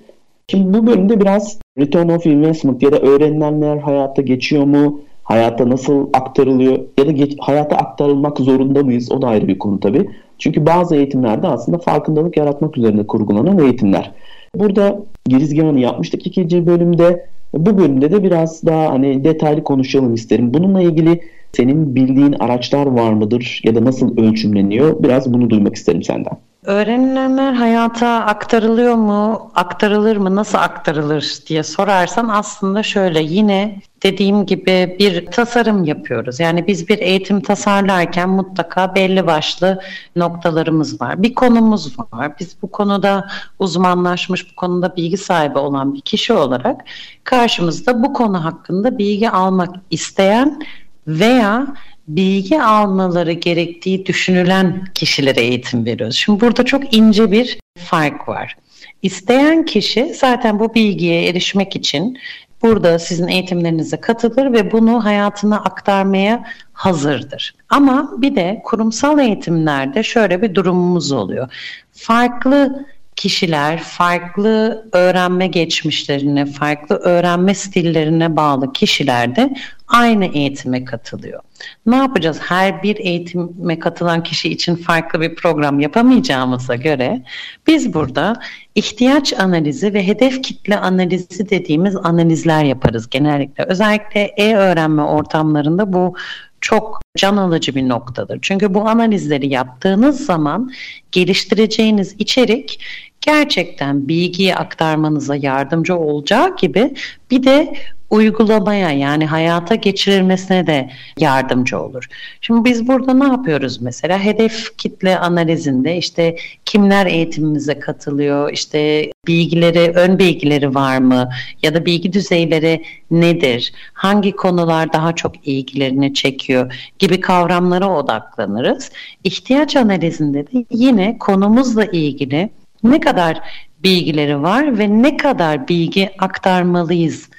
Şimdi bu bölümde biraz return of investment ya da öğrenilenler hayata geçiyor mu? Hayata nasıl aktarılıyor? Ya da geç, hayata aktarılmak zorunda mıyız? O da ayrı bir konu tabii. Çünkü bazı eğitimlerde aslında farkındalık yaratmak üzerine kurgulanan eğitimler. Burada girizgahını yapmıştık ikinci bölümde. Bu bölümde de biraz daha hani detaylı konuşalım isterim. Bununla ilgili senin bildiğin araçlar var mıdır ya da nasıl ölçümleniyor? Biraz bunu duymak isterim senden. Öğrenilenler hayata aktarılıyor mu, aktarılır mı, nasıl aktarılır diye sorarsan aslında şöyle yine dediğim gibi bir tasarım yapıyoruz. Yani biz bir eğitim tasarlarken mutlaka belli başlı noktalarımız var. Bir konumuz var. Biz bu konuda uzmanlaşmış, bu konuda bilgi sahibi olan bir kişi olarak karşımızda bu konu hakkında bilgi almak isteyen veya bilgi almaları gerektiği düşünülen kişilere eğitim veriyoruz. Şimdi burada çok ince bir fark var. İsteyen kişi zaten bu bilgiye erişmek için burada sizin eğitimlerinize katılır ve bunu hayatına aktarmaya hazırdır. Ama bir de kurumsal eğitimlerde şöyle bir durumumuz oluyor. Farklı kişiler farklı öğrenme geçmişlerine, farklı öğrenme stillerine bağlı kişiler de aynı eğitime katılıyor. Ne yapacağız? Her bir eğitime katılan kişi için farklı bir program yapamayacağımıza göre biz burada ihtiyaç analizi ve hedef kitle analizi dediğimiz analizler yaparız genellikle. Özellikle e-öğrenme ortamlarında bu çok can alıcı bir noktadır. Çünkü bu analizleri yaptığınız zaman geliştireceğiniz içerik gerçekten bilgiyi aktarmanıza yardımcı olacağı gibi bir de uygulamaya yani hayata geçirilmesine de yardımcı olur. Şimdi biz burada ne yapıyoruz mesela? Hedef kitle analizinde işte kimler eğitimimize katılıyor, işte bilgileri, ön bilgileri var mı ya da bilgi düzeyleri nedir? Hangi konular daha çok ilgilerini çekiyor gibi kavramlara odaklanırız. İhtiyaç analizinde de yine konumuzla ilgili ne kadar bilgileri var ve ne kadar bilgi aktarmalıyız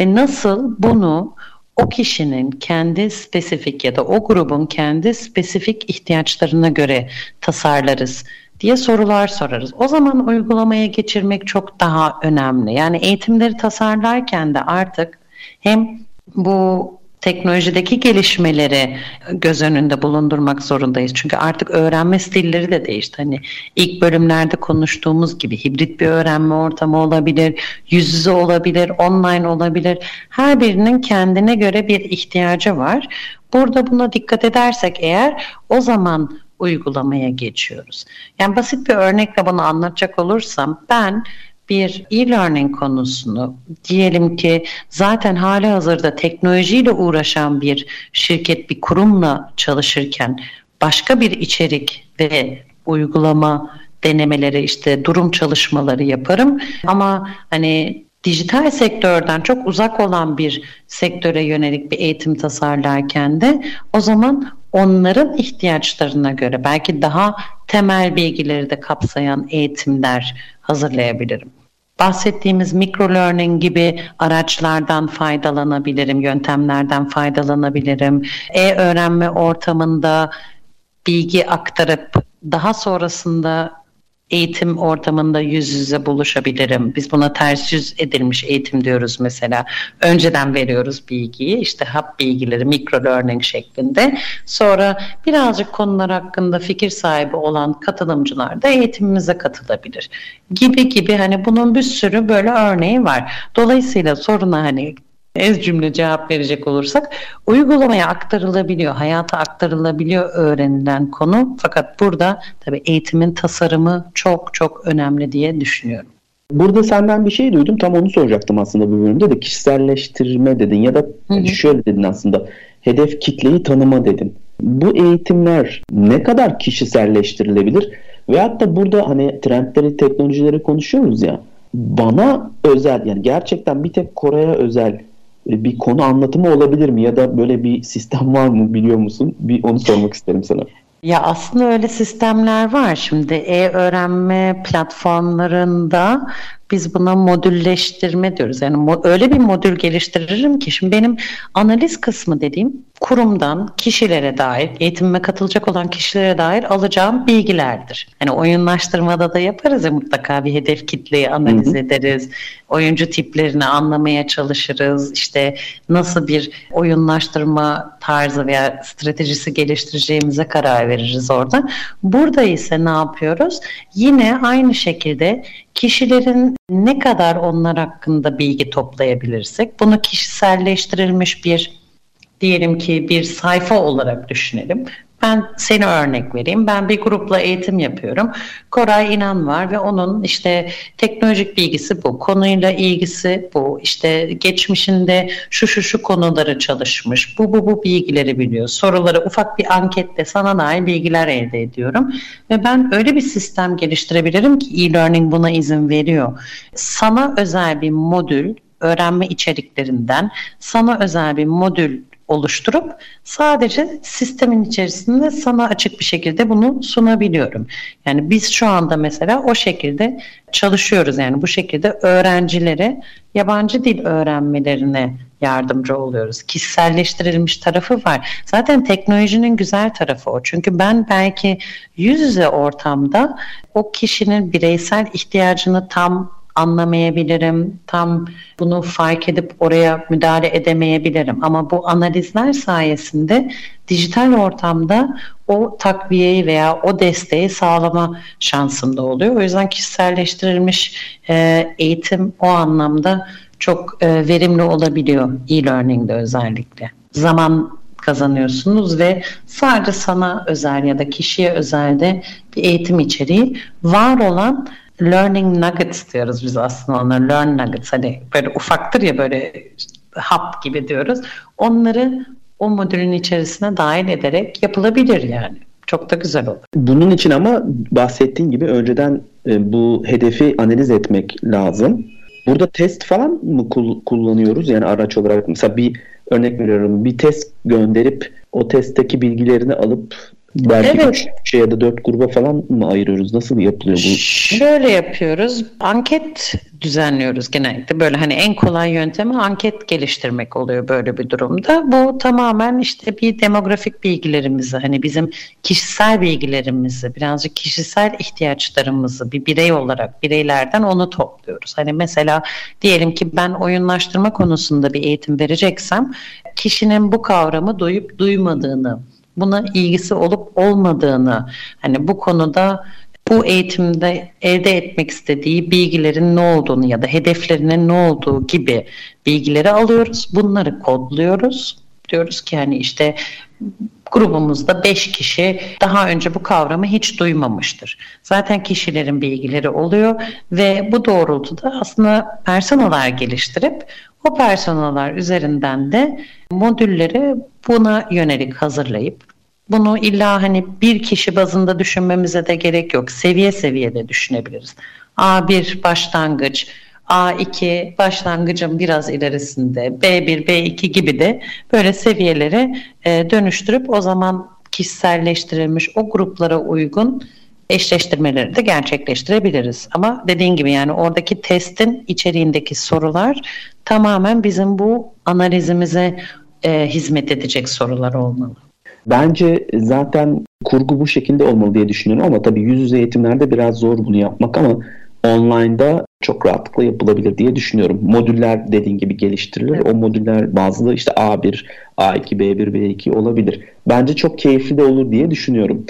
ve nasıl bunu o kişinin kendi spesifik ya da o grubun kendi spesifik ihtiyaçlarına göre tasarlarız diye sorular sorarız. O zaman uygulamaya geçirmek çok daha önemli. Yani eğitimleri tasarlarken de artık hem bu teknolojideki gelişmeleri göz önünde bulundurmak zorundayız. Çünkü artık öğrenme stilleri de değişti. Hani ilk bölümlerde konuştuğumuz gibi hibrit bir öğrenme ortamı olabilir, yüz yüze olabilir, online olabilir. Her birinin kendine göre bir ihtiyacı var. Burada buna dikkat edersek eğer o zaman uygulamaya geçiyoruz. Yani basit bir örnekle bunu anlatacak olursam ben bir e-learning konusunu diyelim ki zaten hali hazırda teknolojiyle uğraşan bir şirket, bir kurumla çalışırken başka bir içerik ve uygulama denemeleri işte durum çalışmaları yaparım. Ama hani dijital sektörden çok uzak olan bir sektöre yönelik bir eğitim tasarlarken de o zaman onların ihtiyaçlarına göre belki daha temel bilgileri de kapsayan eğitimler hazırlayabilirim. Bahsettiğimiz micro learning gibi araçlardan faydalanabilirim, yöntemlerden faydalanabilirim. E-öğrenme ortamında bilgi aktarıp daha sonrasında eğitim ortamında yüz yüze buluşabilirim. Biz buna ters yüz edilmiş eğitim diyoruz mesela. Önceden veriyoruz bilgiyi işte hap bilgileri micro learning şeklinde. Sonra birazcık konular hakkında fikir sahibi olan katılımcılar da eğitimimize katılabilir. Gibi gibi hani bunun bir sürü böyle örneği var. Dolayısıyla soruna hani ez cümle cevap verecek olursak uygulamaya aktarılabiliyor, hayata aktarılabiliyor öğrenilen konu. Fakat burada tabii eğitimin tasarımı çok çok önemli diye düşünüyorum. Burada senden bir şey duydum. Tam onu soracaktım aslında bu bölümde de kişiselleştirme dedin ya da hı hı. şöyle dedin aslında hedef kitleyi tanıma dedin. Bu eğitimler ne kadar kişiselleştirilebilir? Ve hatta burada hani trendleri, teknolojileri konuşuyoruz ya. Bana özel yani gerçekten bir tek Kore'ye özel bir konu anlatımı olabilir mi ya da böyle bir sistem var mı biliyor musun? Bir onu sormak isterim sana. Ya aslında öyle sistemler var. Şimdi e-öğrenme platformlarında biz buna modülleştirme diyoruz. Yani öyle bir modül geliştiririm ki şimdi benim analiz kısmı dediğim kurumdan kişilere dair, eğitimime katılacak olan kişilere dair alacağım bilgilerdir. Hani oyunlaştırmada da yaparız ya mutlaka bir hedef kitleyi analiz hı hı. ederiz. Oyuncu tiplerini anlamaya çalışırız. İşte nasıl bir oyunlaştırma tarzı veya stratejisi geliştireceğimize karar veririz orada. Burada ise ne yapıyoruz? Yine aynı şekilde kişilerin ne kadar onlar hakkında bilgi toplayabilirsek bunu kişiselleştirilmiş bir diyelim ki bir sayfa olarak düşünelim. Ben seni örnek vereyim. Ben bir grupla eğitim yapıyorum. Koray İnan var ve onun işte teknolojik bilgisi bu. Konuyla ilgisi bu. İşte geçmişinde şu şu şu konuları çalışmış. Bu bu bu bilgileri biliyor. Soruları ufak bir anketle sana dair bilgiler elde ediyorum. Ve ben öyle bir sistem geliştirebilirim ki e-learning buna izin veriyor. Sana özel bir modül öğrenme içeriklerinden sana özel bir modül oluşturup sadece sistemin içerisinde sana açık bir şekilde bunu sunabiliyorum. Yani biz şu anda mesela o şekilde çalışıyoruz. Yani bu şekilde öğrencilere yabancı dil öğrenmelerine yardımcı oluyoruz. Kişiselleştirilmiş tarafı var. Zaten teknolojinin güzel tarafı o. Çünkü ben belki yüz yüze ortamda o kişinin bireysel ihtiyacını tam anlamayabilirim. Tam bunu fark edip oraya müdahale edemeyebilirim. Ama bu analizler sayesinde dijital ortamda o takviyeyi veya o desteği sağlama şansım da oluyor. O yüzden kişiselleştirilmiş e, eğitim o anlamda çok e, verimli olabiliyor e-learning'de özellikle. Zaman kazanıyorsunuz ve sadece sana özel ya da kişiye özel de bir eğitim içeriği var olan learning nuggets diyoruz biz aslında onları learn nuggets hani böyle ufaktır ya böyle hap gibi diyoruz. Onları o modülün içerisine dahil ederek yapılabilir yani. Çok da güzel olur. Bunun için ama bahsettiğin gibi önceden e, bu hedefi analiz etmek lazım. Burada test falan mı kullanıyoruz? Yani araç olarak mesela bir örnek veriyorum bir test gönderip o testteki bilgilerini alıp Belki evet. üç şey ya da dört gruba falan mı ayırıyoruz? Nasıl yapılıyor bu? Şöyle yapıyoruz. Anket düzenliyoruz genellikle. Böyle hani en kolay yöntemi anket geliştirmek oluyor böyle bir durumda. Bu tamamen işte bir demografik bilgilerimizi hani bizim kişisel bilgilerimizi birazcık kişisel ihtiyaçlarımızı bir birey olarak bireylerden onu topluyoruz. Hani mesela diyelim ki ben oyunlaştırma konusunda bir eğitim vereceksem kişinin bu kavramı duyup duymadığını buna ilgisi olup olmadığını hani bu konuda bu eğitimde elde etmek istediği bilgilerin ne olduğunu ya da hedeflerinin ne olduğu gibi bilgileri alıyoruz. Bunları kodluyoruz. Diyoruz ki hani işte grubumuzda 5 kişi daha önce bu kavramı hiç duymamıştır. Zaten kişilerin bilgileri oluyor ve bu doğrultuda aslında personeller geliştirip o personeller üzerinden de modülleri buna yönelik hazırlayıp bunu illa hani bir kişi bazında düşünmemize de gerek yok. Seviye seviyede düşünebiliriz. A1 başlangıç, A2 başlangıcın biraz ilerisinde, B1, B2 gibi de böyle seviyeleri e, dönüştürüp o zaman kişiselleştirilmiş o gruplara uygun eşleştirmeleri de gerçekleştirebiliriz. Ama dediğin gibi yani oradaki testin içeriğindeki sorular tamamen bizim bu analizimize e, hizmet edecek sorular olmalı. Bence zaten kurgu bu şekilde olmalı diye düşünüyorum ama tabii yüz yüze eğitimlerde biraz zor bunu yapmak ama online'da çok rahatlıkla yapılabilir diye düşünüyorum. Modüller dediğin gibi geliştirilir. O modüller bazıları işte A1, A2, B1, B2 olabilir. Bence çok keyifli de olur diye düşünüyorum.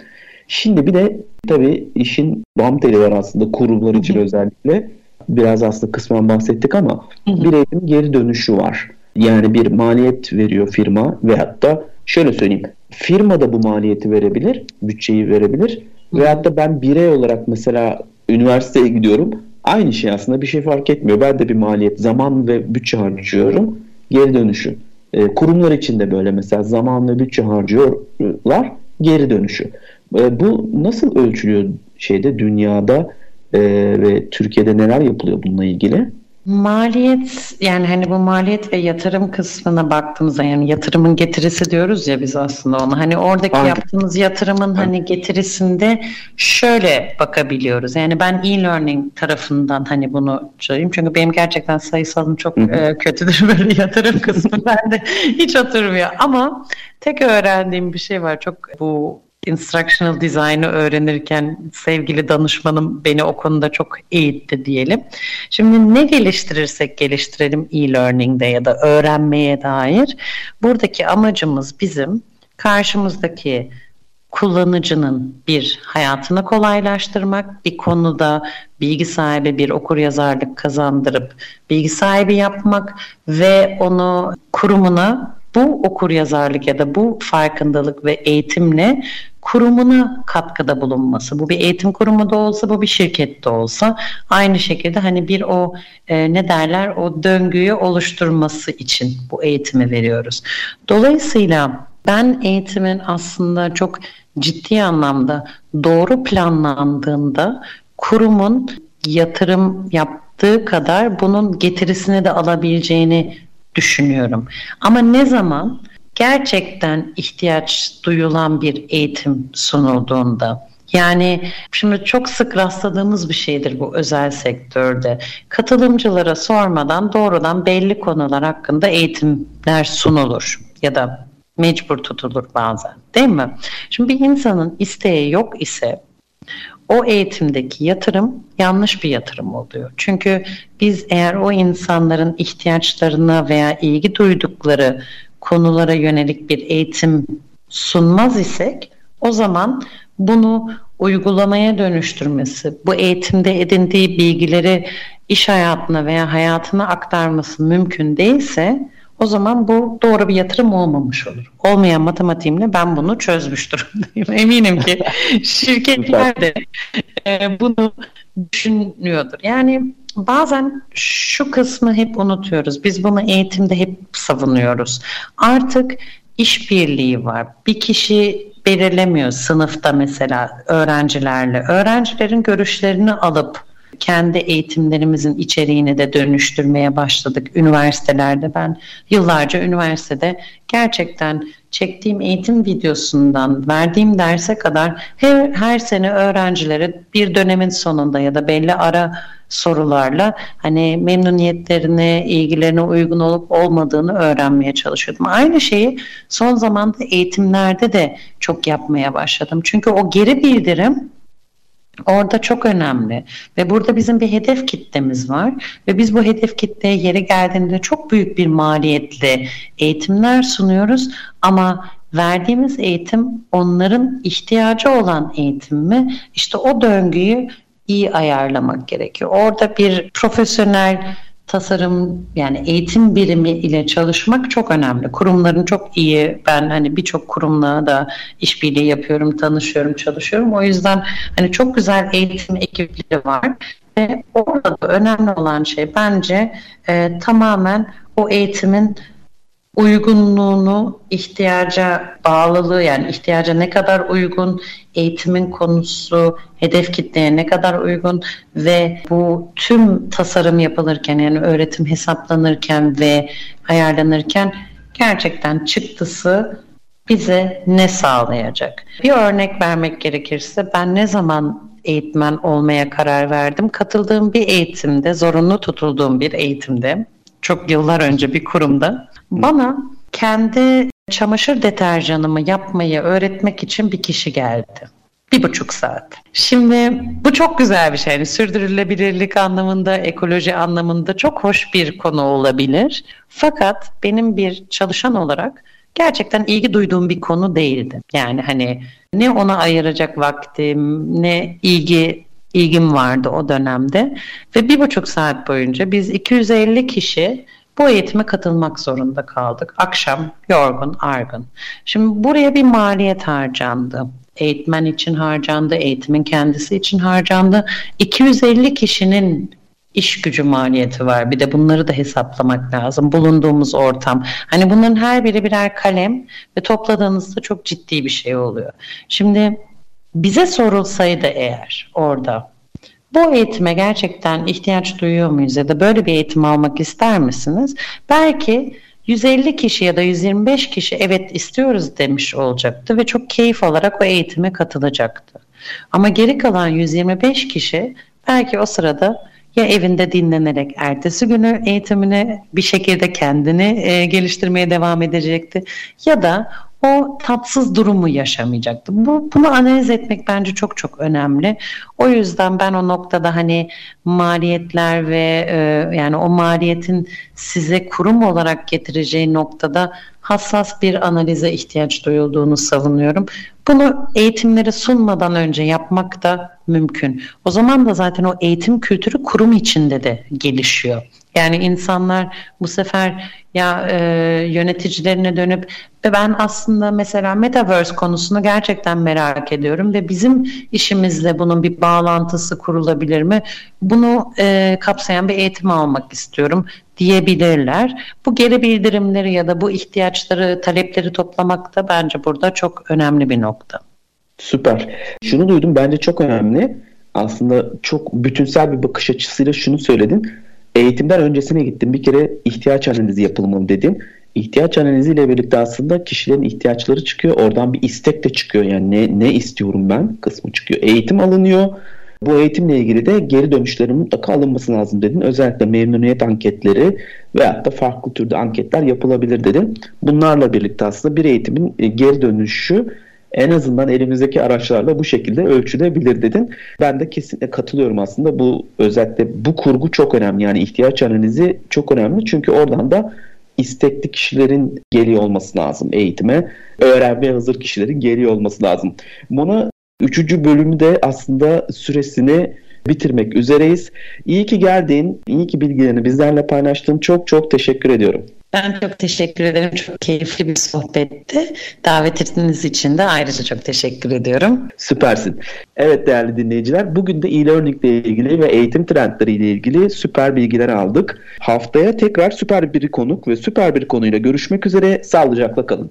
Şimdi bir de tabii işin bam teli var aslında kurumlar için özellikle. Biraz aslında kısmen bahsettik ama bir eğitim geri dönüşü var. Yani bir maliyet veriyor firma veyahut da şöyle söyleyeyim. Firma da bu maliyeti verebilir, bütçeyi verebilir. Veyahut da ben birey olarak mesela üniversiteye gidiyorum. Aynı şey aslında bir şey fark etmiyor. Ben de bir maliyet, zaman ve bütçe harcıyorum. Geri dönüşü. E, kurumlar için de böyle mesela zaman ve bütçe harcıyorlar. Geri dönüşü. E, bu nasıl ölçülüyor şeyde dünyada e, ve Türkiye'de neler yapılıyor bununla ilgili? Maliyet yani hani bu maliyet ve yatırım kısmına baktığımızda yani yatırımın getirisi diyoruz ya biz aslında ona. Hani oradaki Aynen. yaptığımız yatırımın hani getirisinde şöyle bakabiliyoruz. Yani ben e-learning tarafından hani bunu söyleyeyim çünkü benim gerçekten sayısalım çok e, kötüdür böyle yatırım kısmı. Bende hiç oturmuyor. Ama tek öğrendiğim bir şey var. Çok bu instructional design'ı öğrenirken sevgili danışmanım beni o konuda çok eğitti diyelim. Şimdi ne geliştirirsek geliştirelim e-learning'de ya da öğrenmeye dair buradaki amacımız bizim karşımızdaki kullanıcının bir hayatını kolaylaştırmak, bir konuda bilgi sahibi bir okur yazarlık kazandırıp bilgi sahibi yapmak ve onu kurumuna bu okur yazarlık ya da bu farkındalık ve eğitimle kurumuna katkıda bulunması. Bu bir eğitim kurumu da olsa, bu bir şirket de olsa aynı şekilde hani bir o e, ne derler o döngüyü oluşturması için bu eğitimi veriyoruz. Dolayısıyla ben eğitimin aslında çok ciddi anlamda doğru planlandığında kurumun yatırım yaptığı kadar bunun getirisini de alabileceğini düşünüyorum. Ama ne zaman gerçekten ihtiyaç duyulan bir eğitim sunulduğunda yani şimdi çok sık rastladığımız bir şeydir bu özel sektörde. Katılımcılara sormadan doğrudan belli konular hakkında eğitimler sunulur ya da mecbur tutulur bazen değil mi? Şimdi bir insanın isteği yok ise o eğitimdeki yatırım yanlış bir yatırım oluyor. Çünkü biz eğer o insanların ihtiyaçlarına veya ilgi duydukları konulara yönelik bir eğitim sunmaz isek o zaman bunu uygulamaya dönüştürmesi, bu eğitimde edindiği bilgileri iş hayatına veya hayatına aktarması mümkün değilse o zaman bu doğru bir yatırım olmamış olur. Olmayan matematiğimle ben bunu çözmüş durumdayım. Eminim ki şirketler de e, bunu düşünüyordur. Yani bazen şu kısmı hep unutuyoruz. Biz bunu eğitimde hep savunuyoruz. Artık işbirliği var. Bir kişi belirlemiyor sınıfta mesela öğrencilerle. Öğrencilerin görüşlerini alıp kendi eğitimlerimizin içeriğini de dönüştürmeye başladık üniversitelerde. Ben yıllarca üniversitede gerçekten çektiğim eğitim videosundan verdiğim derse kadar her, her sene öğrencilere bir dönemin sonunda ya da belli ara sorularla hani memnuniyetlerine, ilgilerine uygun olup olmadığını öğrenmeye çalışıyordum. Aynı şeyi son zamanda eğitimlerde de çok yapmaya başladım. Çünkü o geri bildirim Orada çok önemli ve burada bizim bir hedef kitlemiz var ve biz bu hedef kitleye yeri geldiğinde çok büyük bir maliyetle eğitimler sunuyoruz ama verdiğimiz eğitim onların ihtiyacı olan eğitim mi? İşte o döngüyü iyi ayarlamak gerekiyor. Orada bir profesyonel tasarım yani eğitim birimi ile çalışmak çok önemli. Kurumların çok iyi ben hani birçok kurumla da işbirliği yapıyorum, tanışıyorum, çalışıyorum. O yüzden hani çok güzel eğitim ekipleri var ve orada da önemli olan şey bence e, tamamen o eğitimin uygunluğunu, ihtiyaca bağlılığı yani ihtiyaca ne kadar uygun, eğitimin konusu, hedef kitleye ne kadar uygun ve bu tüm tasarım yapılırken yani öğretim hesaplanırken ve ayarlanırken gerçekten çıktısı bize ne sağlayacak? Bir örnek vermek gerekirse ben ne zaman eğitmen olmaya karar verdim? Katıldığım bir eğitimde, zorunlu tutulduğum bir eğitimde, çok yıllar önce bir kurumda bana kendi çamaşır deterjanımı yapmayı öğretmek için bir kişi geldi. Bir buçuk saat. Şimdi bu çok güzel bir şey. Yani sürdürülebilirlik anlamında, ekoloji anlamında çok hoş bir konu olabilir. Fakat benim bir çalışan olarak gerçekten ilgi duyduğum bir konu değildi. Yani hani ne ona ayıracak vaktim, ne ilgi ilgim vardı o dönemde. Ve bir buçuk saat boyunca biz 250 kişi bu eğitime katılmak zorunda kaldık. Akşam yorgun, argın. Şimdi buraya bir maliyet harcandı. Eğitmen için harcandı, eğitimin kendisi için harcandı. 250 kişinin iş gücü maliyeti var. Bir de bunları da hesaplamak lazım. Bulunduğumuz ortam. Hani bunların her biri birer kalem ve topladığınızda çok ciddi bir şey oluyor. Şimdi bize sorulsaydı eğer orada bu eğitime gerçekten ihtiyaç duyuyor muyuz ya da böyle bir eğitim almak ister misiniz? Belki 150 kişi ya da 125 kişi evet istiyoruz demiş olacaktı ve çok keyif olarak o eğitime katılacaktı. Ama geri kalan 125 kişi belki o sırada ya evinde dinlenerek ertesi günü eğitimine bir şekilde kendini e, geliştirmeye devam edecekti ya da o tatsız durumu yaşamayacaktı. Bu, bunu analiz etmek bence çok çok önemli. O yüzden ben o noktada hani maliyetler ve e, yani o maliyetin size kurum olarak getireceği noktada hassas bir analize ihtiyaç duyulduğunu savunuyorum. Bunu eğitimleri sunmadan önce yapmak da mümkün. O zaman da zaten o eğitim kültürü kurum içinde de gelişiyor. Yani insanlar bu sefer ya e, yöneticilerine dönüp ve ben aslında mesela metaverse konusunu gerçekten merak ediyorum ve bizim işimizle bunun bir bağlantısı kurulabilir mi? Bunu e, kapsayan bir eğitim almak istiyorum diyebilirler. Bu geri bildirimleri ya da bu ihtiyaçları, talepleri toplamak da bence burada çok önemli bir nokta. Süper. Şunu duydum bence çok önemli. Aslında çok bütünsel bir bakış açısıyla şunu söyledin eğitimden öncesine gittim. Bir kere ihtiyaç analizi yapılmalı dedim. İhtiyaç analiziyle birlikte aslında kişilerin ihtiyaçları çıkıyor. Oradan bir istek de çıkıyor. Yani ne, ne istiyorum ben kısmı çıkıyor. Eğitim alınıyor. Bu eğitimle ilgili de geri dönüşlerin mutlaka alınması lazım dedin. Özellikle memnuniyet anketleri veyahut da farklı türde anketler yapılabilir dedin. Bunlarla birlikte aslında bir eğitimin e, geri dönüşü en azından elimizdeki araçlarla bu şekilde ölçülebilir dedin. Ben de kesinlikle katılıyorum aslında. Bu özellikle bu kurgu çok önemli. Yani ihtiyaç analizi çok önemli. Çünkü oradan da istekli kişilerin geliyor olması lazım eğitime. Öğrenmeye hazır kişilerin geliyor olması lazım. Bunu üçüncü bölümü de aslında süresini bitirmek üzereyiz. İyi ki geldin, iyi ki bilgilerini bizlerle paylaştın. Çok çok teşekkür ediyorum. Ben çok teşekkür ederim. Çok keyifli bir sohbetti. Davet ettiğiniz için de ayrıca çok teşekkür ediyorum. Süpersin. Evet değerli dinleyiciler bugün de e-learning ile ilgili ve eğitim trendleri ile ilgili süper bilgiler aldık. Haftaya tekrar süper bir konuk ve süper bir konuyla görüşmek üzere. Sağlıcakla kalın.